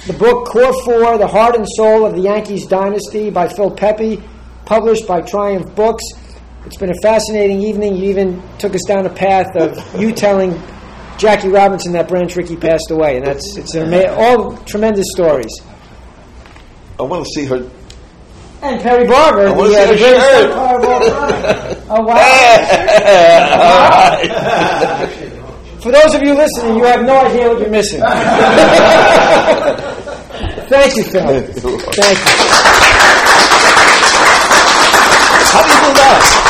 Speaker 1: The book Core Four: The Heart and Soul of the Yankees Dynasty by Phil Pepe, published by Triumph Books. It's been a fascinating evening. You even took us down a path of you telling Jackie Robinson that Branch Rickey passed away, and that's it's ama- all tremendous stories.
Speaker 2: I want to see her
Speaker 1: And Perry Barber, the, uh, the
Speaker 2: a
Speaker 1: greatest
Speaker 2: shirt.
Speaker 1: of all time. Oh, wow. For those of you listening, you have no idea what you're missing. Thank you, Phil. Thank you.
Speaker 2: How do you do that?